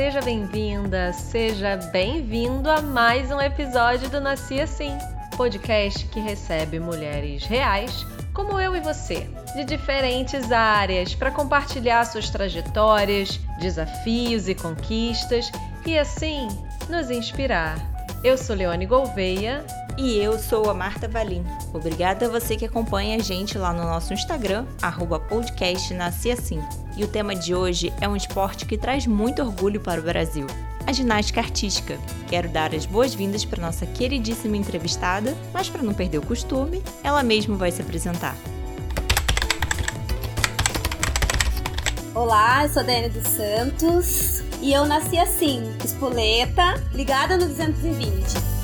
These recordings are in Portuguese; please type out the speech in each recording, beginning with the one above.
seja bem-vinda, seja bem-vindo a mais um episódio do Nasci Assim, podcast que recebe mulheres reais, como eu e você, de diferentes áreas, para compartilhar suas trajetórias, desafios e conquistas e assim nos inspirar. Eu sou Leone Gouveia e eu sou a Marta Valim. Obrigada a você que acompanha a gente lá no nosso Instagram, arroba Assim. E o tema de hoje é um esporte que traz muito orgulho para o Brasil, a ginástica artística. Quero dar as boas-vindas para nossa queridíssima entrevistada, mas para não perder o costume, ela mesma vai se apresentar. Olá, eu sou a Dani dos Santos e eu nasci assim, espoleta, ligada no 220.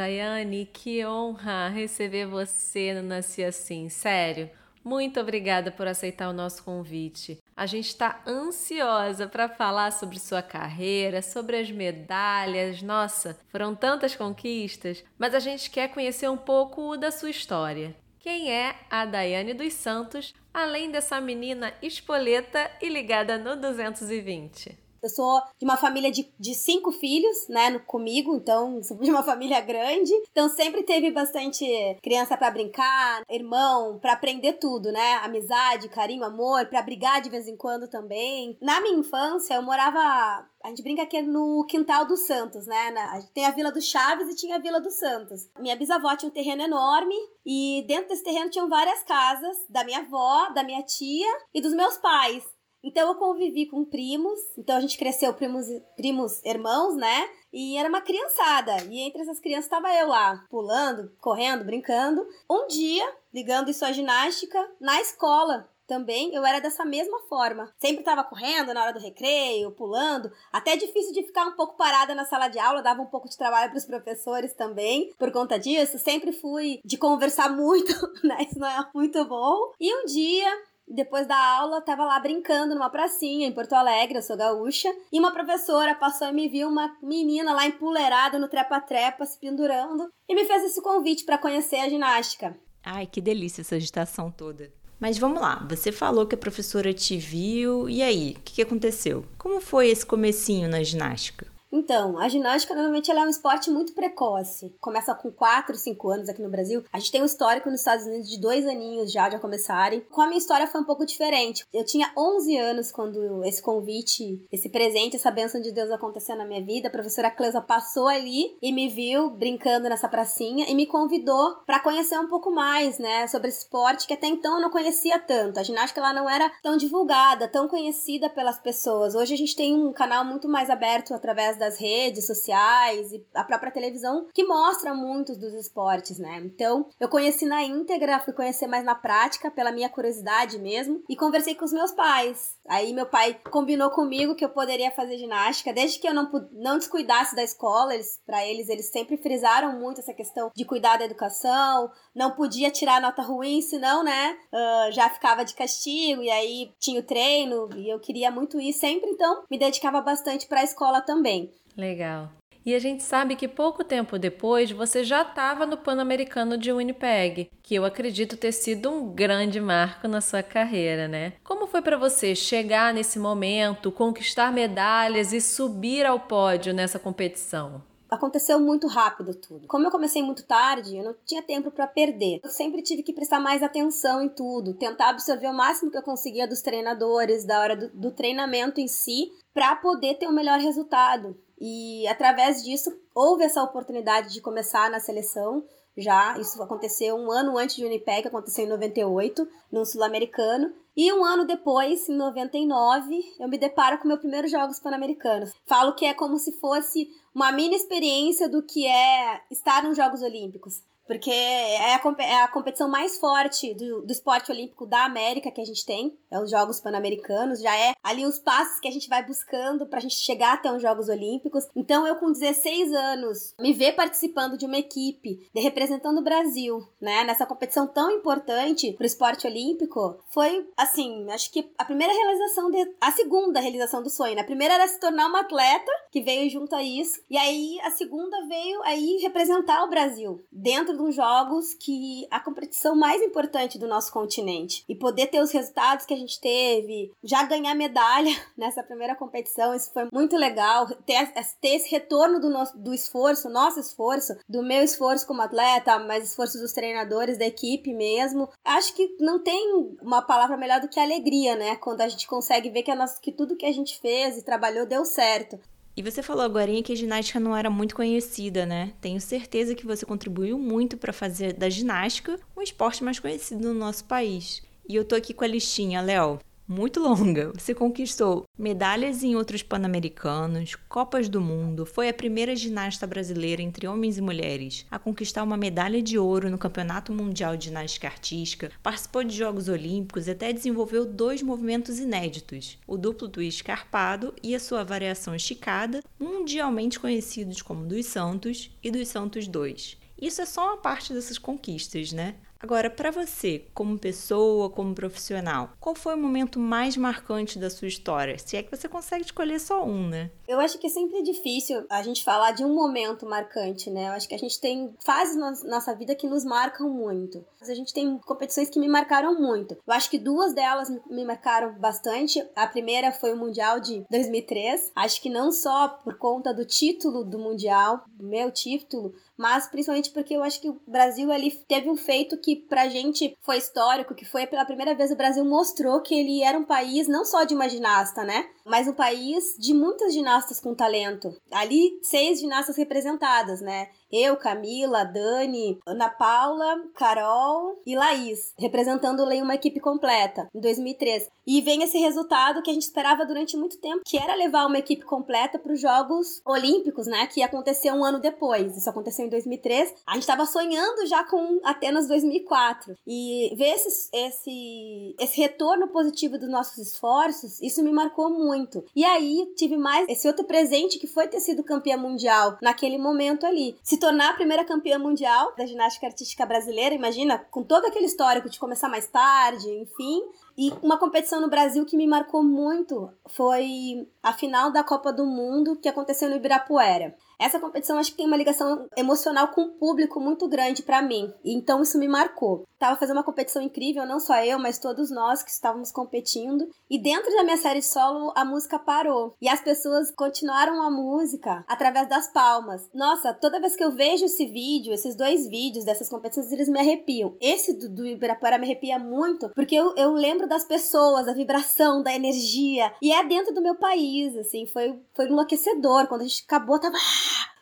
Daiane, que honra receber você no Nasci Assim. Sério, muito obrigada por aceitar o nosso convite. A gente está ansiosa para falar sobre sua carreira, sobre as medalhas. Nossa, foram tantas conquistas, mas a gente quer conhecer um pouco da sua história. Quem é a Daiane dos Santos, além dessa menina espoleta e ligada no 220? Eu sou de uma família de, de cinco filhos, né, no, comigo, então sou de uma família grande. Então sempre teve bastante criança para brincar, irmão, para aprender tudo, né? Amizade, carinho, amor, para brigar de vez em quando também. Na minha infância, eu morava a gente brinca aqui no quintal dos Santos, né? Na, tem a Vila do Chaves e tinha a Vila dos Santos. Minha bisavó tinha um terreno enorme e dentro desse terreno tinham várias casas da minha avó, da minha tia e dos meus pais. Então eu convivi com primos, então a gente cresceu primos, primos irmãos, né? E era uma criançada. E entre essas crianças estava eu lá, pulando, correndo, brincando. Um dia, ligando isso à ginástica, na escola também eu era dessa mesma forma. Sempre estava correndo na hora do recreio, pulando. Até difícil de ficar um pouco parada na sala de aula, dava um pouco de trabalho para os professores também por conta disso. Sempre fui de conversar muito, né? Isso não é muito bom. E um dia depois da aula, tava lá brincando numa pracinha em Porto Alegre, eu sou gaúcha, e uma professora passou e me viu uma menina lá empoleirada no trepa-trepa, se pendurando, e me fez esse convite para conhecer a ginástica. Ai, que delícia essa agitação toda. Mas vamos lá, você falou que a professora te viu, e aí, o que, que aconteceu? Como foi esse comecinho na ginástica? Então, a ginástica normalmente é um esporte muito precoce. Começa com 4, 5 anos aqui no Brasil. A gente tem um histórico nos Estados Unidos de dois aninhos já de começarem. Com a minha história foi um pouco diferente. Eu tinha 11 anos quando esse convite, esse presente, essa bênção de Deus aconteceu na minha vida. A professora Cleusa passou ali e me viu brincando nessa pracinha e me convidou para conhecer um pouco mais, né, sobre esporte que até então eu não conhecia tanto. A ginástica ela não era tão divulgada, tão conhecida pelas pessoas. Hoje a gente tem um canal muito mais aberto através das redes sociais e a própria televisão que mostra muitos dos esportes, né? Então, eu conheci na íntegra, fui conhecer mais na prática, pela minha curiosidade mesmo, e conversei com os meus pais. Aí meu pai combinou comigo que eu poderia fazer ginástica, desde que eu não, não descuidasse da escola, eles, para eles, eles sempre frisaram muito essa questão de cuidar da educação, não podia tirar nota ruim, senão, né, uh, já ficava de castigo, e aí tinha o treino, e eu queria muito ir sempre, então me dedicava bastante para a escola também. Legal. E a gente sabe que pouco tempo depois você já estava no Pan-Americano de Winnipeg, que eu acredito ter sido um grande marco na sua carreira, né? Como foi para você chegar nesse momento, conquistar medalhas e subir ao pódio nessa competição? Aconteceu muito rápido tudo. Como eu comecei muito tarde, eu não tinha tempo para perder. Eu sempre tive que prestar mais atenção em tudo, tentar absorver o máximo que eu conseguia dos treinadores, da hora do, do treinamento em si, para poder ter o um melhor resultado. E através disso, houve essa oportunidade de começar na seleção. Já, isso aconteceu um ano antes de Winnipeg, aconteceu em 98, no Sul-Americano. E um ano depois, em 99, eu me deparo com meus primeiros Jogos Pan-Americanos. Falo que é como se fosse uma mini experiência do que é estar nos Jogos Olímpicos porque é a, é a competição mais forte do, do esporte olímpico da América que a gente tem, é os Jogos Pan-Americanos, já é ali os passos que a gente vai buscando pra gente chegar até os Jogos Olímpicos. Então eu com 16 anos, me ver participando de uma equipe, de representando o Brasil, né, nessa competição tão importante pro esporte olímpico, foi assim, acho que a primeira realização de, a segunda realização do sonho, né? A primeira era se tornar uma atleta, que veio junto a isso, e aí a segunda veio aí representar o Brasil dentro uns jogos que a competição mais importante do nosso continente. E poder ter os resultados que a gente teve, já ganhar medalha nessa primeira competição, isso foi muito legal. Ter, ter esse retorno do, nosso, do esforço, nosso esforço, do meu esforço como atleta, mas esforço dos treinadores, da equipe mesmo. Acho que não tem uma palavra melhor do que alegria, né? Quando a gente consegue ver que, a nossa, que tudo que a gente fez e trabalhou deu certo. E você falou agora que a ginástica não era muito conhecida, né? Tenho certeza que você contribuiu muito para fazer da ginástica um esporte mais conhecido no nosso país. E eu tô aqui com a listinha, Léo muito longa. Você conquistou medalhas em outros pan-americanos, Copas do Mundo, foi a primeira ginasta brasileira entre homens e mulheres a conquistar uma medalha de ouro no Campeonato Mundial de Ginástica Artística, participou de Jogos Olímpicos e até desenvolveu dois movimentos inéditos, o duplo twist escarpado e a sua variação esticada, mundialmente conhecidos como dos Santos e dos Santos 2. Isso é só uma parte dessas conquistas, né? Agora, para você, como pessoa, como profissional, qual foi o momento mais marcante da sua história? Se é que você consegue escolher só um, né? Eu acho que é sempre difícil a gente falar de um momento marcante, né? Eu acho que a gente tem fases na nossa vida que nos marcam muito. A gente tem competições que me marcaram muito. Eu acho que duas delas me marcaram bastante. A primeira foi o Mundial de 2003. Acho que não só por conta do título do Mundial, meu título, mas principalmente porque eu acho que o Brasil ali teve um feito que pra gente foi histórico, que foi pela primeira vez o Brasil mostrou que ele era um país não só de uma ginasta, né? Mas um país de muitas ginastas com talento. Ali, seis ginastas representadas, né? Eu, Camila, Dani, Ana Paula, Carol e Laís, representando uma equipe completa em 2003. E vem esse resultado que a gente esperava durante muito tempo, que era levar uma equipe completa para os Jogos Olímpicos, né? Que ia acontecer um ano depois. Isso aconteceu em 2003. A gente estava sonhando já com Atenas 2004. E ver esse, esse, esse retorno positivo dos nossos esforços, isso me marcou muito. E aí tive mais esse outro presente que foi ter sido campeã mundial naquele momento ali. Se tornar a primeira campeã mundial da ginástica artística brasileira, imagina, com todo aquele histórico de começar mais tarde, enfim. E uma competição no Brasil que me marcou muito foi a final da Copa do Mundo que aconteceu no Ibirapuera. Essa competição acho que tem uma ligação emocional com o público muito grande para mim. Então isso me marcou. Tava fazendo uma competição incrível, não só eu, mas todos nós que estávamos competindo. E dentro da minha série solo, a música parou. E as pessoas continuaram a música através das palmas. Nossa, toda vez que eu vejo esse vídeo, esses dois vídeos dessas competições, eles me arrepiam. Esse do, do Ibirapuera me arrepia muito, porque eu, eu lembro das pessoas, a vibração, da energia. E é dentro do meu país, assim. Foi, foi enlouquecedor. Quando a gente acabou, tava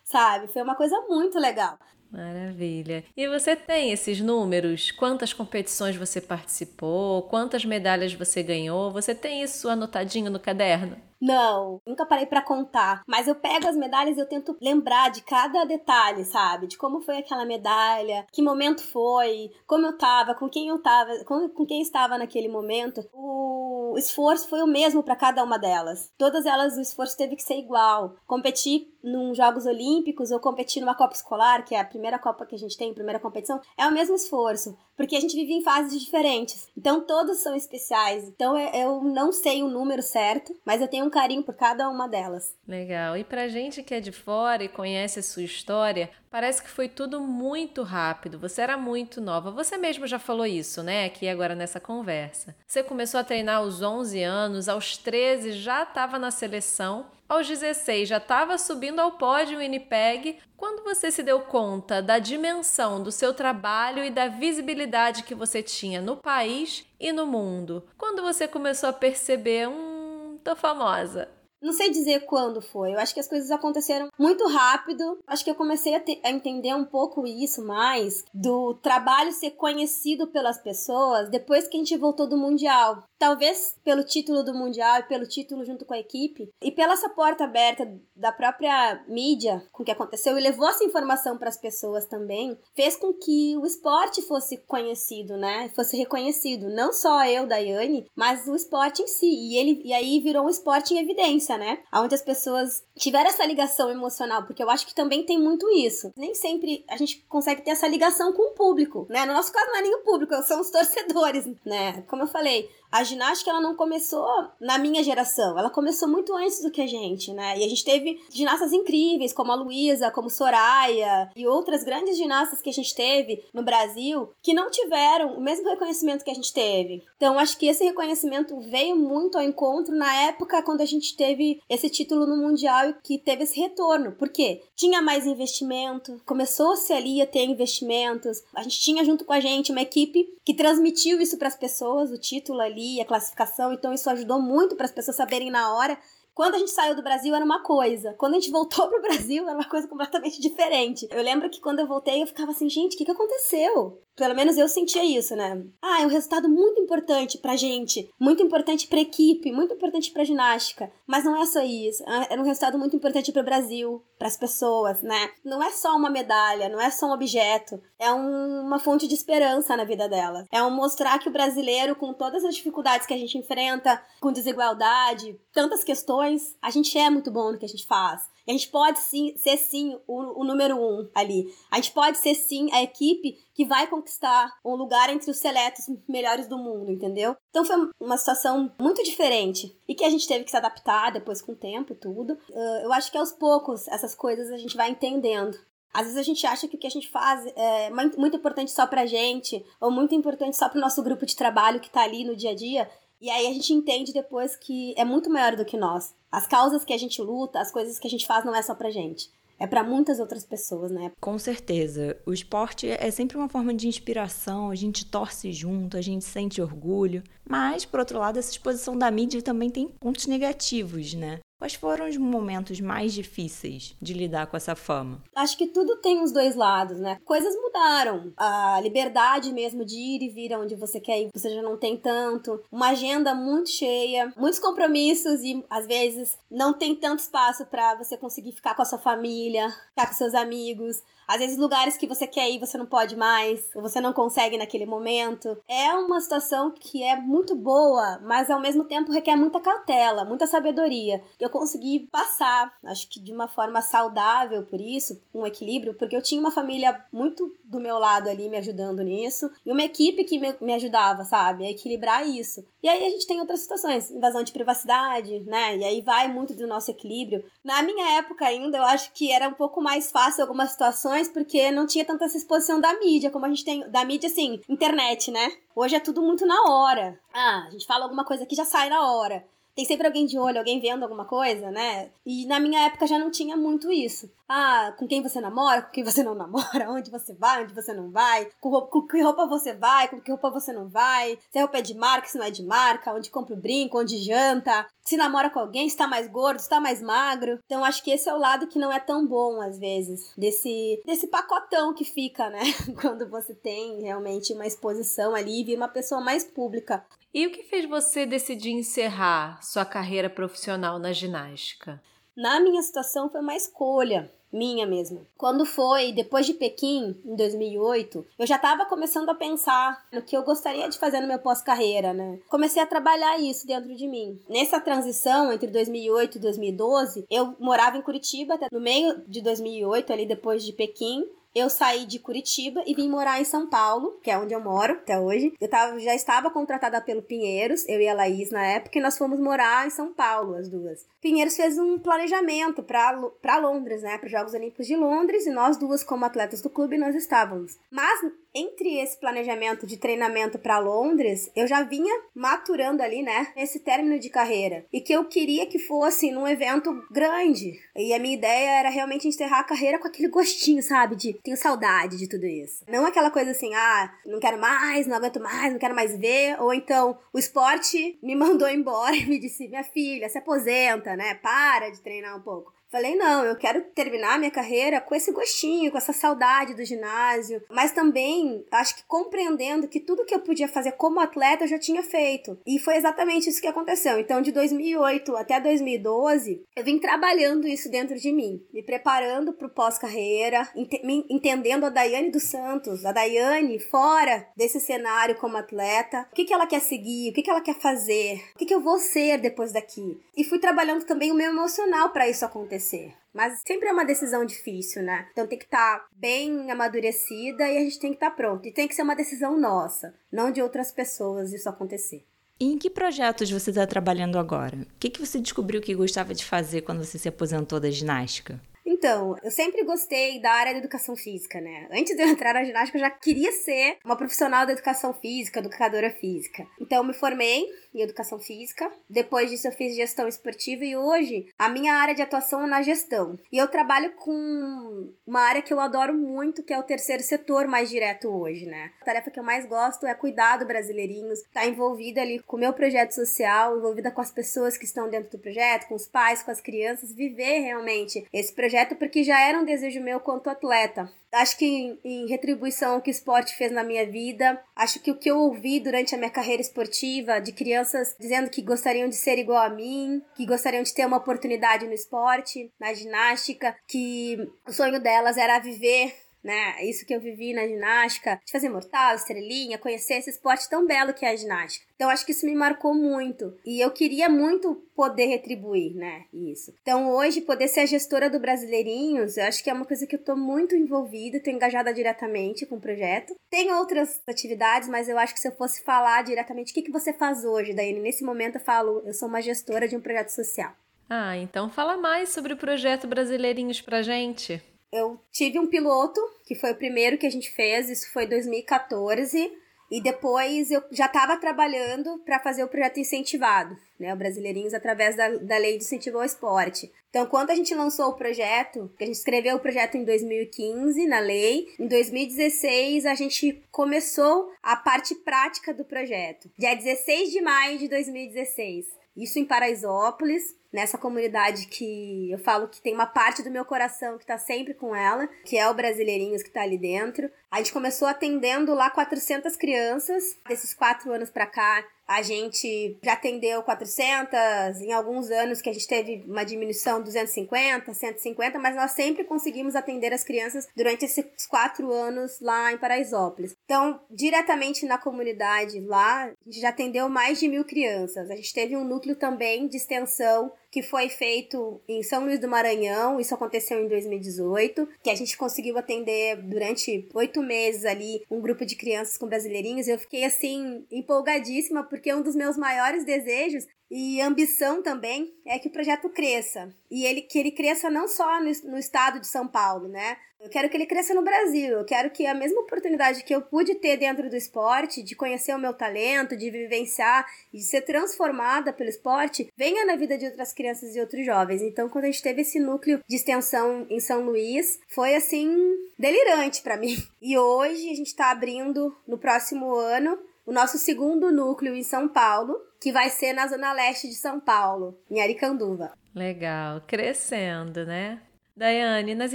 sabe? Foi uma coisa muito legal. Maravilha. E você tem esses números? Quantas competições você participou? Quantas medalhas você ganhou? Você tem isso anotadinho no caderno? Não, nunca parei para contar. Mas eu pego as medalhas e eu tento lembrar de cada detalhe, sabe? De como foi aquela medalha, que momento foi, como eu tava, com quem eu tava, com, com quem estava naquele momento. O esforço foi o mesmo para cada uma delas. Todas elas, o esforço teve que ser igual. Competir num Jogos Olímpicos ou competir numa Copa Escolar, que é a primeira Copa que a gente tem, primeira competição, é o mesmo esforço, porque a gente vive em fases diferentes. Então todos são especiais. Então eu não sei o número certo, mas eu tenho um carinho por cada uma delas. Legal. E pra gente que é de fora e conhece a sua história, parece que foi tudo muito rápido. Você era muito nova. Você mesmo já falou isso, né? Aqui agora nessa conversa. Você começou a treinar aos 11 anos, aos 13 já estava na seleção aos 16 já estava subindo ao pódio Winnipeg. Quando você se deu conta da dimensão do seu trabalho e da visibilidade que você tinha no país e no mundo? Quando você começou a perceber, hum, tô famosa. Não sei dizer quando foi. Eu acho que as coisas aconteceram muito rápido. Acho que eu comecei a, ter, a, entender um pouco isso mais do trabalho ser conhecido pelas pessoas depois que a gente voltou do Mundial. Talvez pelo título do Mundial e pelo título junto com a equipe e pela essa porta aberta da própria mídia com o que aconteceu e levou essa informação para as pessoas também, fez com que o esporte fosse conhecido, né? Fosse reconhecido. Não só eu, Daiane, mas o esporte em si. E, ele, e aí virou um esporte em evidência né? Onde as pessoas tiveram essa ligação emocional, porque eu acho que também tem muito isso. Nem sempre a gente consegue ter essa ligação com o público, né? No nosso caso não é nem o público, são os torcedores, né? Como eu falei, a ginástica ela não começou na minha geração, ela começou muito antes do que a gente, né? E a gente teve ginastas incríveis, como a Luísa, como Soraya e outras grandes ginastas que a gente teve no Brasil que não tiveram o mesmo reconhecimento que a gente teve. Então, acho que esse reconhecimento veio muito ao encontro na época quando a gente teve esse título no Mundial e que teve esse retorno. Por quê? Tinha mais investimento, começou-se ali a ter investimentos, a gente tinha junto com a gente uma equipe que transmitiu isso para as pessoas, o título ali, a classificação, então isso ajudou muito para as pessoas saberem na hora. Quando a gente saiu do Brasil era uma coisa, quando a gente voltou pro Brasil era uma coisa completamente diferente. Eu lembro que quando eu voltei eu ficava assim, gente, o que, que aconteceu? Pelo menos eu sentia isso, né? Ah, é um resultado muito importante pra gente, muito importante pra equipe, muito importante pra ginástica. Mas não é só isso. É, é um resultado muito importante pro Brasil, pras pessoas, né? Não é só uma medalha, não é só um objeto. É um, uma fonte de esperança na vida dela. É um mostrar que o brasileiro, com todas as dificuldades que a gente enfrenta, com desigualdade, tantas questões, a gente é muito bom no que a gente faz. E a gente pode sim, ser sim o, o número um ali. A gente pode ser sim a equipe que vai conquistar um lugar entre os seletos melhores do mundo, entendeu? Então foi uma situação muito diferente e que a gente teve que se adaptar depois com o tempo e tudo. Uh, eu acho que aos poucos essas coisas a gente vai entendendo. Às vezes a gente acha que o que a gente faz é muito importante só pra gente, ou muito importante só pro nosso grupo de trabalho que tá ali no dia a dia, e aí a gente entende depois que é muito maior do que nós. As causas que a gente luta, as coisas que a gente faz não é só pra gente. É para muitas outras pessoas, né? Com certeza. O esporte é sempre uma forma de inspiração, a gente torce junto, a gente sente orgulho. Mas, por outro lado, essa exposição da mídia também tem pontos negativos, né? Quais foram os momentos mais difíceis de lidar com essa fama? Acho que tudo tem os dois lados, né? Coisas mudaram. A liberdade mesmo de ir e vir aonde você quer ir, você já não tem tanto. Uma agenda muito cheia, muitos compromissos e às vezes não tem tanto espaço para você conseguir ficar com a sua família, ficar com seus amigos. Às vezes, lugares que você quer ir, você não pode mais, ou você não consegue naquele momento. É uma situação que é muito boa, mas ao mesmo tempo requer muita cautela, muita sabedoria. Eu consegui passar, acho que de uma forma saudável por isso, um equilíbrio, porque eu tinha uma família muito do meu lado ali me ajudando nisso, e uma equipe que me, me ajudava, sabe, a equilibrar isso. E aí a gente tem outras situações, invasão de privacidade, né? E aí vai muito do nosso equilíbrio. Na minha época ainda, eu acho que era um pouco mais fácil algumas situações, porque não tinha tanta essa exposição da mídia, como a gente tem, da mídia assim, internet, né? Hoje é tudo muito na hora. Ah, a gente fala alguma coisa que já sai na hora tem sempre alguém de olho, alguém vendo alguma coisa, né? E na minha época já não tinha muito isso. Ah, com quem você namora, com quem você não namora, onde você vai, onde você não vai, com, roupa, com que roupa você vai, com que roupa você não vai, se a roupa é de marca, se não é de marca, onde compra o brinco, onde janta, se namora com alguém, se tá mais gordo, se tá mais magro. Então acho que esse é o lado que não é tão bom às vezes, desse, desse pacotão que fica, né? Quando você tem realmente uma exposição ali e vira uma pessoa mais pública. E o que fez você decidir encerrar sua carreira profissional na ginástica? Na minha situação foi uma escolha minha mesmo. Quando foi depois de Pequim, em 2008, eu já estava começando a pensar no que eu gostaria de fazer no meu pós-carreira, né? Comecei a trabalhar isso dentro de mim. Nessa transição entre 2008 e 2012, eu morava em Curitiba até no meio de 2008, ali depois de Pequim, eu saí de Curitiba e vim morar em São Paulo, que é onde eu moro até hoje. Eu tava, já estava contratada pelo Pinheiros, eu e a Laís na época, e nós fomos morar em São Paulo, as duas. Pinheiros fez um planejamento para Londres, né, para os Jogos Olímpicos de Londres, e nós duas, como atletas do clube, nós estávamos. Mas entre esse planejamento de treinamento para Londres, eu já vinha maturando ali, né, esse término de carreira. E que eu queria que fosse num evento grande. E a minha ideia era realmente encerrar a carreira com aquele gostinho, sabe? De tenho saudade de tudo isso. Não aquela coisa assim, ah, não quero mais, não aguento mais, não quero mais ver. Ou então o esporte me mandou embora e me disse, minha filha, se aposenta, né? Para de treinar um pouco. Falei, não, eu quero terminar minha carreira com esse gostinho, com essa saudade do ginásio, mas também acho que compreendendo que tudo que eu podia fazer como atleta eu já tinha feito. E foi exatamente isso que aconteceu. Então, de 2008 até 2012, eu vim trabalhando isso dentro de mim, me preparando para o pós-carreira, ent entendendo a Daiane dos Santos, a Daiane fora desse cenário como atleta, o que, que ela quer seguir, o que, que ela quer fazer, o que, que eu vou ser depois daqui. E fui trabalhando também o meu emocional para isso acontecer acontecer. Mas sempre é uma decisão difícil, né? Então tem que estar tá bem amadurecida e a gente tem que estar tá pronto. E tem que ser uma decisão nossa, não de outras pessoas isso acontecer. E em que projetos você está trabalhando agora? O que, que você descobriu que gostava de fazer quando você se aposentou da ginástica? Então, eu sempre gostei da área da educação física, né? Antes de eu entrar na ginástica, eu já queria ser uma profissional da educação física, educadora física. Então, eu me formei em educação física. Depois disso, eu fiz gestão esportiva e hoje a minha área de atuação é na gestão. E eu trabalho com uma área que eu adoro muito, que é o terceiro setor mais direto hoje, né? A tarefa que eu mais gosto é cuidar do brasileirinhos, estar tá envolvida ali com o meu projeto social, envolvida com as pessoas que estão dentro do projeto, com os pais, com as crianças, viver realmente esse projeto porque já era um desejo meu quanto atleta. Acho que em, retribuição ao que o esporte fez na minha vida, acho que o que eu ouvi durante a minha carreira esportiva de crianças dizendo que gostariam de ser igual a mim, que gostariam de ter uma oportunidade no esporte, na ginástica, que o sonho delas era viver né? Isso que eu vivi na ginástica, de fazer mortal, estrelinha, conhecer esse esporte tão belo que é a ginástica. Então acho que isso me marcou muito e eu queria muito poder retribuir, né? Isso. Então hoje poder ser a gestora do Brasileirinhos, eu acho que é uma coisa que eu tô muito envolvida, tô engajada diretamente com o projeto. Tem outras atividades, mas eu acho que se eu fosse falar diretamente, o que, que você faz hoje, Daiane? Nesse momento eu falo, eu sou uma gestora de um projeto social. Ah, então fala mais sobre o projeto Brasileirinhos pra gente eu tive um piloto, que foi o primeiro que a gente fez, isso foi 2014. E depois eu já estava trabalhando para fazer o projeto incentivado, né? O Brasileirinhos através da, da lei de incentivo ao esporte. Então, quando a gente lançou o projeto, a gente escreveu o projeto em 2015 na lei, em 2016 a gente começou a parte prática do projeto. Dia 16 de maio de 2016. Isso em Paraisópolis nessa comunidade que eu falo que tem uma parte do meu coração que tá sempre com ela, que é o Brasileirinhos que tá ali dentro. A gente começou atendendo lá 400 crianças. Desses quatro anos para cá, a gente já atendeu 400, em alguns anos que a gente teve uma diminuição 250, 150, mas nós sempre conseguimos atender as crianças durante esses quatro anos lá em Paraisópolis. Então, diretamente na comunidade lá, a gente já atendeu mais de mil crianças. A gente teve um núcleo também de extensão que foi feito em São Luís do Maranhão, isso aconteceu em 2018, que a gente conseguiu atender durante oito meses ali um grupo de crianças com brasileirinhos. Eu fiquei assim empolgadíssima, porque um dos meus maiores desejos e ambição também é que o projeto cresça. E ele que ele cresça não só no, no estado de São Paulo, né? Eu quero que ele cresça no Brasil. Eu quero que a mesma oportunidade que eu pude ter dentro do esporte, de conhecer o meu talento, de vivenciar e de ser transformada pelo esporte, venha na vida de outras crianças e outros jovens. Então, quando a gente teve esse núcleo de extensão em São Luís, foi assim delirante para mim. E hoje a gente está abrindo no próximo ano o nosso segundo núcleo em São Paulo, que vai ser na zona leste de São Paulo, em Aricanduva. Legal, crescendo, né? Daiane, nas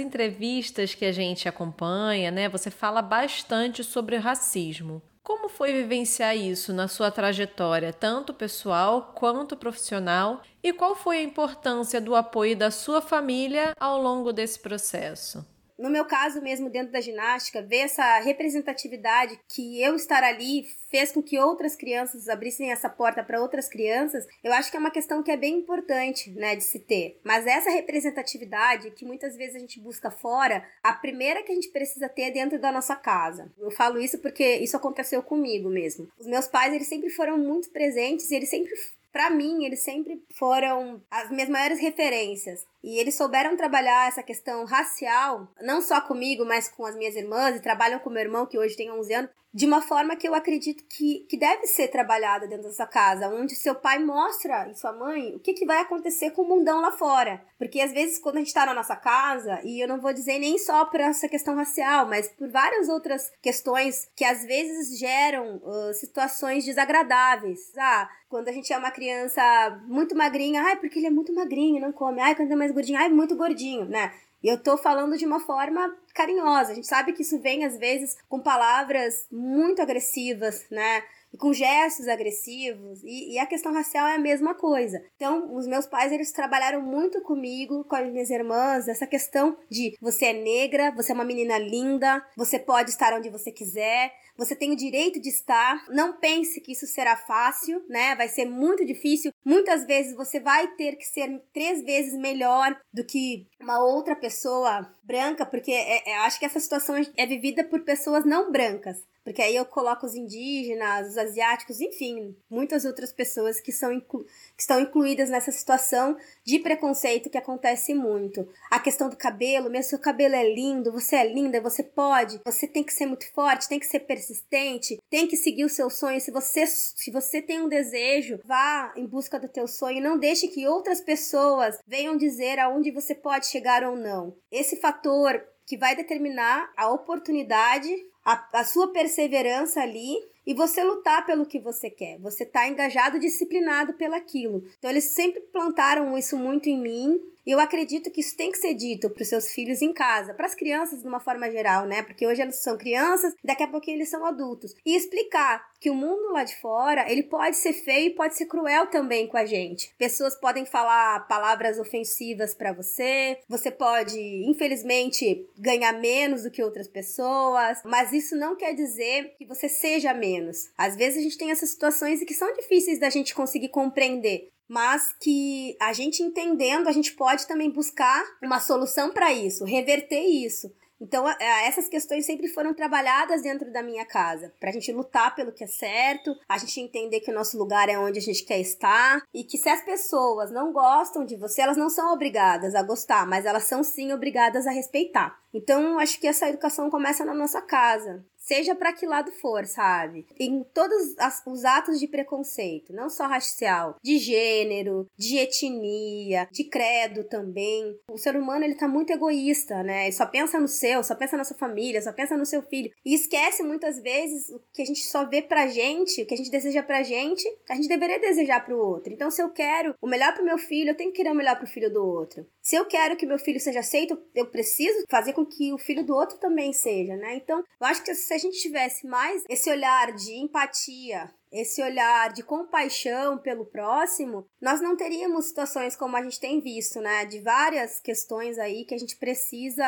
entrevistas que a gente acompanha, né, você fala bastante sobre racismo. Como foi vivenciar isso na sua trajetória, tanto pessoal quanto profissional? E qual foi a importância do apoio da sua família ao longo desse processo? No meu caso mesmo, dentro da ginástica, ver essa representatividade que eu estar ali fez com que outras crianças abrissem essa porta para outras crianças, eu acho que é uma questão que é bem importante, né, de se ter. Mas essa representatividade que muitas vezes a gente busca fora, a primeira que a gente precisa ter é dentro da nossa casa. Eu falo isso porque isso aconteceu comigo mesmo. Os meus pais, eles sempre foram muito presentes e eles sempre para mim, eles sempre foram as minhas maiores referências. E eles souberam trabalhar essa questão racial, não só comigo, mas com as minhas irmãs, e trabalham com meu irmão, que hoje tem 11 anos, de uma forma que eu acredito que, que deve ser trabalhada dentro dessa casa, onde seu pai mostra e sua mãe o que, que vai acontecer com o mundão lá fora. Porque às vezes, quando a gente tá na nossa casa, e eu não vou dizer nem só por essa questão racial, mas por várias outras questões que às vezes geram uh, situações desagradáveis. Ah, quando a gente é uma criança muito magrinha, ai, porque ele é muito magrinho, não come. Ai, quando é mais gordinho, ai, muito gordinho, né? E eu tô falando de uma forma carinhosa. A gente sabe que isso vem às vezes com palavras muito agressivas, né? E com gestos agressivos. E, e, a questão racial é a mesma coisa. Então, os meus pais, eles trabalharam muito comigo, com as minhas irmãs, essa questão de você é negra, você é uma menina linda, você pode estar onde você quiser, você tem o direito de estar. Não pense que isso será fácil, né? Vai ser muito difícil. Muitas vezes você vai ter que ser três vezes melhor do que uma outra pessoa branca, porque é, é, acho que essa situação é vivida por pessoas não brancas. Porque aí eu coloco os indígenas, os asiáticos, enfim, muitas outras pessoas que, são inclu que estão incluídas nessa situação de preconceito que acontece muito. A questão do cabelo, meu seu cabelo é lindo, você é linda, você pode, você tem que ser muito forte, tem que ser persistente, tem que seguir o seu sonho. Se você, se você tem um desejo, vá em busca do teu sonho, não deixe que outras pessoas venham dizer aonde você pode chegar ou não. Esse fator que vai determinar a oportunidade a, a sua perseverança ali e você lutar pelo que você quer. Você tá engajado, disciplinado pelaquilo. Então eles sempre plantaram isso muito em mim e eu acredito que isso tem que ser dito para os seus filhos em casa, para as crianças de uma forma geral, né? Porque hoje eles são crianças, daqui a pouquinho eles são adultos. E explicar que o mundo lá de fora, ele pode ser feio e pode ser cruel também com a gente. Pessoas podem falar palavras ofensivas para você, você pode, infelizmente, ganhar menos do que outras pessoas, mas isso não quer dizer que você seja menos. Às vezes a gente tem essas situações que são difíceis da gente conseguir compreender mas que a gente entendendo, a gente pode também buscar uma solução para isso, reverter isso. Então, essas questões sempre foram trabalhadas dentro da minha casa, para a gente lutar pelo que é certo, a gente entender que o nosso lugar é onde a gente quer estar e que se as pessoas não gostam de você, elas não são obrigadas a gostar, mas elas são sim obrigadas a respeitar. Então, acho que essa educação começa na nossa casa seja para que lado for, sabe? Em todos as, os atos de preconceito, não só racial, de gênero, de etnia, de credo também. O ser humano ele tá muito egoísta, né? Ele só pensa no seu, só pensa na sua família, só pensa no seu filho e esquece muitas vezes o que a gente só vê pra gente, o que a gente deseja pra gente, a gente deveria desejar pro outro. Então, se eu quero o melhor pro meu filho, eu tenho que querer o melhor pro filho do outro. Se eu quero que meu filho seja aceito, eu preciso fazer com que o filho do outro também seja, né? Então, eu acho que se a gente tivesse mais esse olhar de empatia, esse olhar de compaixão pelo próximo, nós não teríamos situações como a gente tem visto, né? De várias questões aí que a gente precisa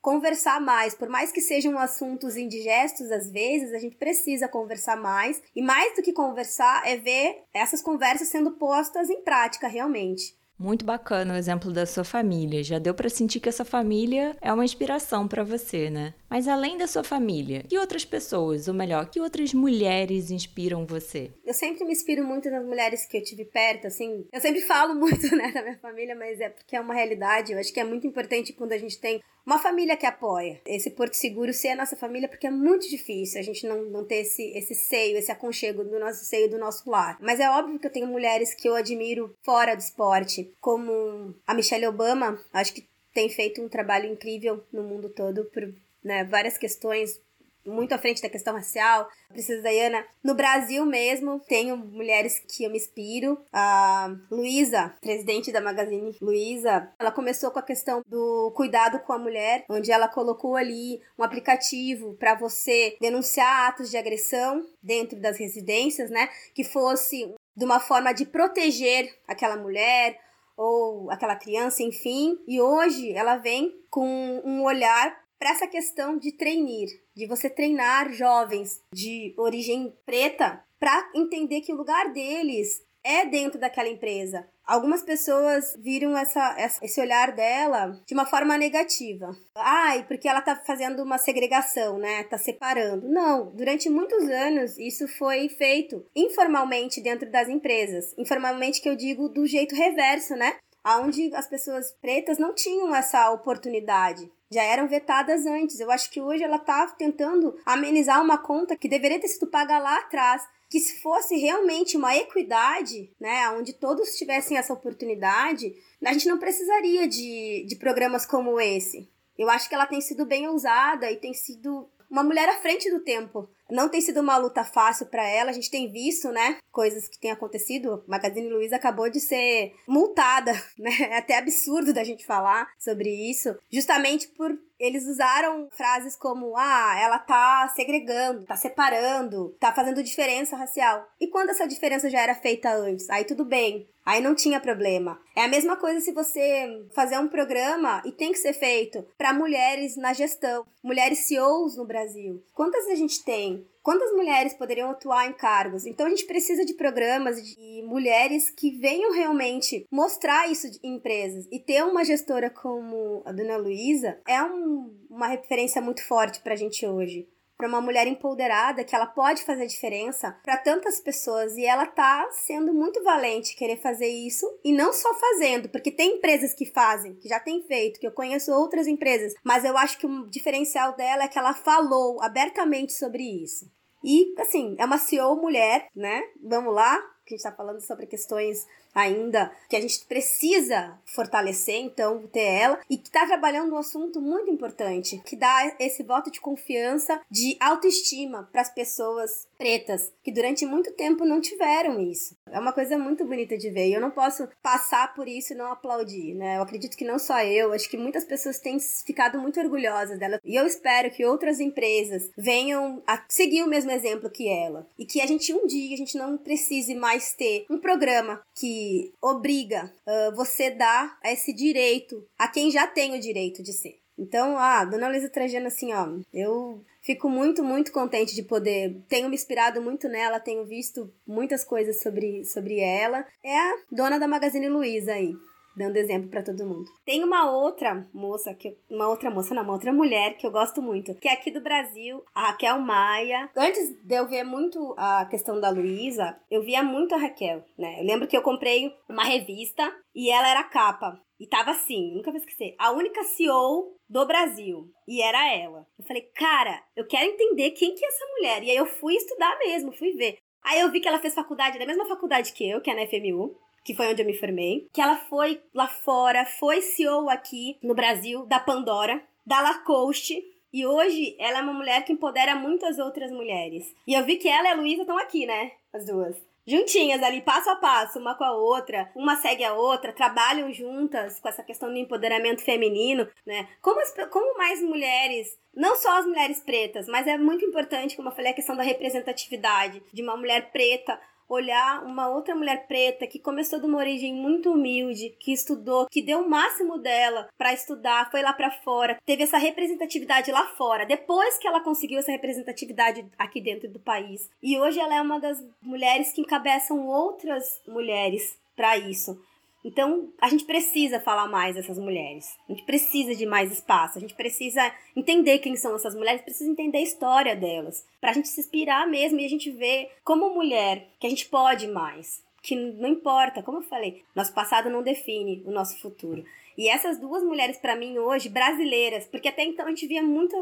conversar mais, por mais que sejam assuntos indigestos às vezes, a gente precisa conversar mais, e mais do que conversar é ver essas conversas sendo postas em prática realmente. Muito bacana o exemplo da sua família. Já deu para sentir que essa família é uma inspiração para você, né? Mas além da sua família, que outras pessoas, ou melhor, que outras mulheres inspiram você? Eu sempre me inspiro muito nas mulheres que eu tive perto, assim. Eu sempre falo muito, né, da minha família, mas é porque é uma realidade. Eu acho que é muito importante quando a gente tem uma família que apoia. Esse Porto Seguro ser a nossa família, porque é muito difícil a gente não, não ter esse, esse seio, esse aconchego do nosso seio, do nosso lar. Mas é óbvio que eu tenho mulheres que eu admiro fora do esporte, como a Michelle Obama, acho que tem feito um trabalho incrível no mundo todo por né, várias questões muito à frente da questão racial. Princesa Diana. No Brasil mesmo, tenho mulheres que eu me inspiro. A Luísa, presidente da Magazine Luiza, ela começou com a questão do cuidado com a mulher, onde ela colocou ali um aplicativo para você denunciar atos de agressão dentro das residências, né? Que fosse de uma forma de proteger aquela mulher ou aquela criança, enfim. E hoje ela vem com um olhar para essa questão de treinar, de você treinar jovens de origem preta para entender que o lugar deles é dentro daquela empresa. Algumas pessoas viram essa, essa, esse olhar dela de uma forma negativa. Ai, porque ela tá fazendo uma segregação, né? Tá separando. Não, durante muitos anos isso foi feito informalmente dentro das empresas. Informalmente que eu digo do jeito reverso, né? Onde as pessoas pretas não tinham essa oportunidade já eram vetadas antes. Eu acho que hoje ela está tentando amenizar uma conta que deveria ter sido paga lá atrás. Que se fosse realmente uma equidade, né, onde todos tivessem essa oportunidade, a gente não precisaria de, de programas como esse. Eu acho que ela tem sido bem ousada e tem sido uma mulher à frente do tempo Não tem sido uma luta fácil para ela, a gente tem visto, né, coisas que têm acontecido. Magazine Luiza acabou de ser multada, né? É até absurdo da gente falar sobre isso, justamente por eles usaram frases como: ah, ela tá segregando, tá separando, tá fazendo diferença racial. E quando essa diferença já era feita antes? Aí tudo bem. Aí não tinha problema. É a mesma coisa se você fazer um programa e tem que ser feito para mulheres na gestão, mulheres CEOs no Brasil. Quantas a gente tem? Quantas mulheres poderiam atuar em cargos? Então a gente precisa de programas de mulheres que venham realmente mostrar isso em empresas. E ter uma gestora como a Dona Luísa é um, uma referência muito forte pra gente hoje para uma mulher empoderada que ela pode fazer diferença para tantas pessoas e ela tá sendo muito valente querer fazer isso e não só fazendo, porque tem empresas que fazem, que já tem feito, que eu conheço outras empresas, mas eu acho que o diferencial dela é que ela falou abertamente sobre isso. E, assim, é uma CEO mulher, né? Vamos lá, que a gente está falando sobre questões ainda que a gente precisa fortalecer, então, ter ela, e que está trabalhando um assunto muito importante, que dá esse voto de confiança, de autoestima para as pessoas pretas, que durante muito tempo não tiveram isso. É uma coisa muito bonita de ver, e eu não posso passar por isso e não aplaudir, né? Eu acredito que não só eu, acho que muitas pessoas têm ficado muito orgulhosas dela, e eu espero que outras empresas venham a seguir o mesmo exemplo que ela, e que a gente um dia, a gente não precise mais ter um programa que obriga uh, você dar esse direito a quem já tem o direito de ser. Então, ah, Dona Luísa Trajano, assim, ó, eu fico muito, muito contente de poder. Tenho me inspirado muito nela, tenho visto muitas coisas sobre, sobre ela. É a dona da Magazine Luiza aí dando exemplo para todo mundo. Tem uma outra moça, que uma outra moça, não, uma outra mulher que eu gosto muito, que é aqui do Brasil, a Raquel Maia. Antes de eu ver muito a questão da Luísa, eu via muito a Raquel, né? Eu lembro que eu comprei uma revista e ela era capa. E tava assim, nunca vou esquecer, a única CEO do Brasil. E era ela. Eu falei, cara, eu quero entender quem que é essa mulher. E aí eu fui estudar mesmo, fui ver. Aí eu vi que ela fez faculdade da mesma faculdade que eu, que é na FMU que foi onde eu me formei, que ela foi lá fora, foi CEO aqui no Brasil da Pandora, da Lacoste, e hoje ela é uma mulher que empodera muitas outras mulheres. E eu vi que ela e a Luísa estão aqui, né? As duas. Juntinhas ali, passo a passo, uma com a outra, uma segue a outra, trabalham juntas com essa questão do empoderamento feminino, né? Como, as, como mais mulheres não só as mulheres pretas, mas é muito importante, como eu falei, a questão da representatividade de uma mulher preta olhar uma outra mulher preta que começou de uma origem muito humilde, que estudou, que deu o máximo dela para estudar, foi lá para fora, teve essa representatividade lá fora, depois que ela conseguiu essa representatividade aqui dentro do país. E hoje ela é uma das mulheres que encabeçam outras mulheres para isso. Então, a gente precisa falar mais dessas mulheres. A gente precisa de mais espaço. A gente precisa entender quem são essas mulheres, precisa entender a história delas. Pra gente se inspirar mesmo e a gente ver, como mulher, que a gente pode mais. Que não importa, como eu falei, nosso passado não define o nosso futuro. E essas duas mulheres, para mim, hoje, brasileiras, porque até então a gente via muita,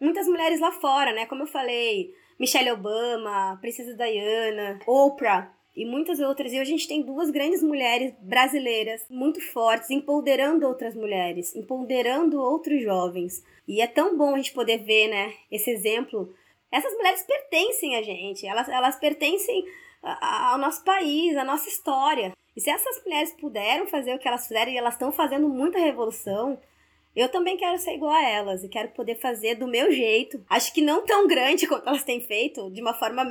muitas mulheres lá fora, né? Como eu falei, Michelle Obama, Princesa Diana, Oprah e muitas outras. E a gente tem duas grandes mulheres brasileiras muito fortes, empoderando outras mulheres, empoderando outros jovens. E é tão bom a gente poder ver, né, esse exemplo. Essas mulheres pertencem a gente, elas, elas pertencem ao nosso país, à nossa história. E se essas mulheres puderam fazer o que elas fizeram e elas estão fazendo muita revolução, eu também quero ser igual a elas e quero poder fazer do meu jeito. Acho que não tão grande quanto elas têm feito, de uma forma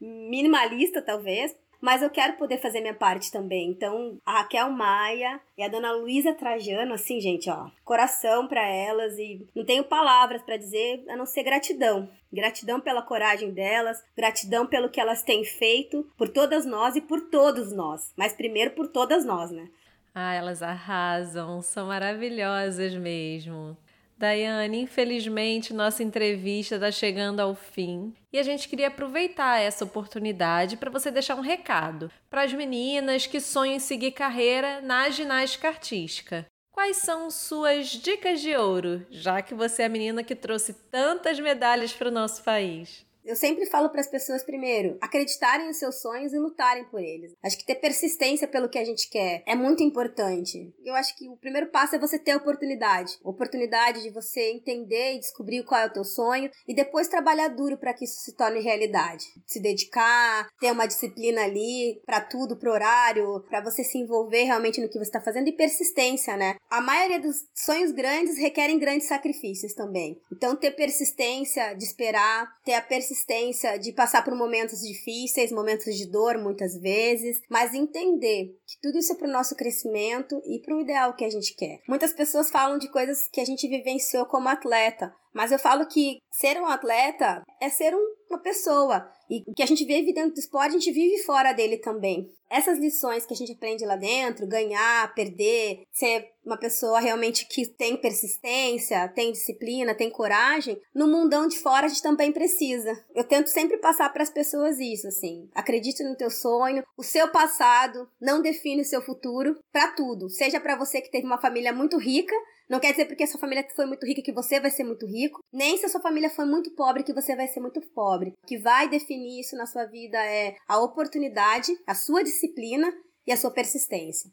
minimalista, talvez, mas eu quero poder fazer minha parte também. Então, a Raquel Maia e a dona Luísa Trajano, assim, gente, ó, coração para elas e não tenho palavras para dizer a não ser gratidão. Gratidão pela coragem delas, gratidão pelo que elas têm feito por todas nós e por todos nós, mas primeiro por todas nós, né? Ah, elas arrasam, são maravilhosas mesmo. Daiane, infelizmente nossa entrevista está chegando ao fim e a gente queria aproveitar essa oportunidade para você deixar um recado para as meninas que sonham em seguir carreira na ginástica artística. Quais são suas dicas de ouro, já que você é a menina que trouxe tantas medalhas para o nosso país? Eu sempre falo para as pessoas primeiro, acreditarem nos seus sonhos e lutarem por eles. Acho que ter persistência pelo que a gente quer é muito importante. Eu acho que o primeiro passo é você ter oportunidade, oportunidade de você entender e descobrir qual é o teu sonho e depois trabalhar duro para que isso se torne realidade. Se dedicar, ter uma disciplina ali para tudo, pro horário, para você se envolver realmente no que você está fazendo e persistência, né? A maioria dos sonhos grandes requerem grandes sacrifícios também. Então ter persistência de esperar, ter a persistência de passar por momentos difíceis, momentos de dor muitas vezes, mas entender que tudo isso é para o nosso crescimento e para o ideal que a gente quer. Muitas pessoas falam de coisas que a gente vivenciou como atleta, mas eu falo que ser um atleta é ser um, uma pessoa. E o que a gente vive dentro do esporte, a gente vive fora dele também. Essas lições que a gente aprende lá dentro, ganhar, perder, ser uma pessoa realmente que tem persistência, tem disciplina, tem coragem, no mundão de fora a gente também precisa. Eu tento sempre passar para as pessoas isso, assim. Acredite no teu sonho, o seu passado não define o seu futuro para tudo. Seja para você que teve uma família muito rica, não quer dizer porque a sua família foi muito rica que você vai ser muito rico, nem se a sua família foi muito pobre que você vai ser muito pobre. O que vai definir isso na sua vida é a oportunidade, a sua disciplina e a sua persistência.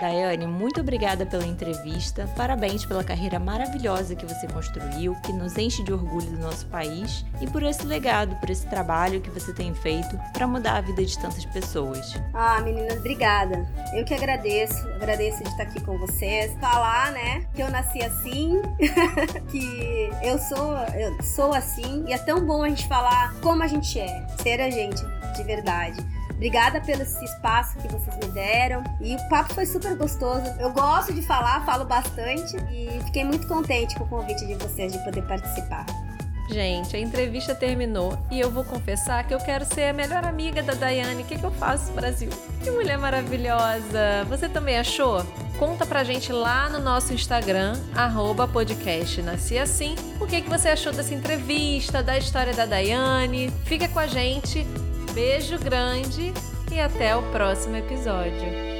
Daiane, muito obrigada pela entrevista. Parabéns pela carreira maravilhosa que você construiu, que nos enche de orgulho do nosso país e por esse legado, por esse trabalho que você tem feito para mudar a vida de tantas pessoas. Ah, meninas, obrigada. Eu que agradeço. Agradeço de estar aqui com vocês. Falar, né, que eu nasci assim, que eu sou, eu sou assim e é tão bom a gente falar como a gente é, ser a gente de verdade. Obrigada pelo esse espaço que vocês me deram. E o papo foi super gostoso. Eu gosto de falar, falo bastante e fiquei muito contente com o convite de vocês de poder participar. Gente, a entrevista terminou e eu vou confessar que eu quero ser a melhor amiga da Daiane. O que, que eu faço, Brasil? Que mulher maravilhosa! Você também achou? Conta pra gente lá no nosso Instagram, arroba podcast Nasci Assim, o que, que você achou dessa entrevista, da história da Daiane. Fica com a gente Beijo grande e até o próximo episódio.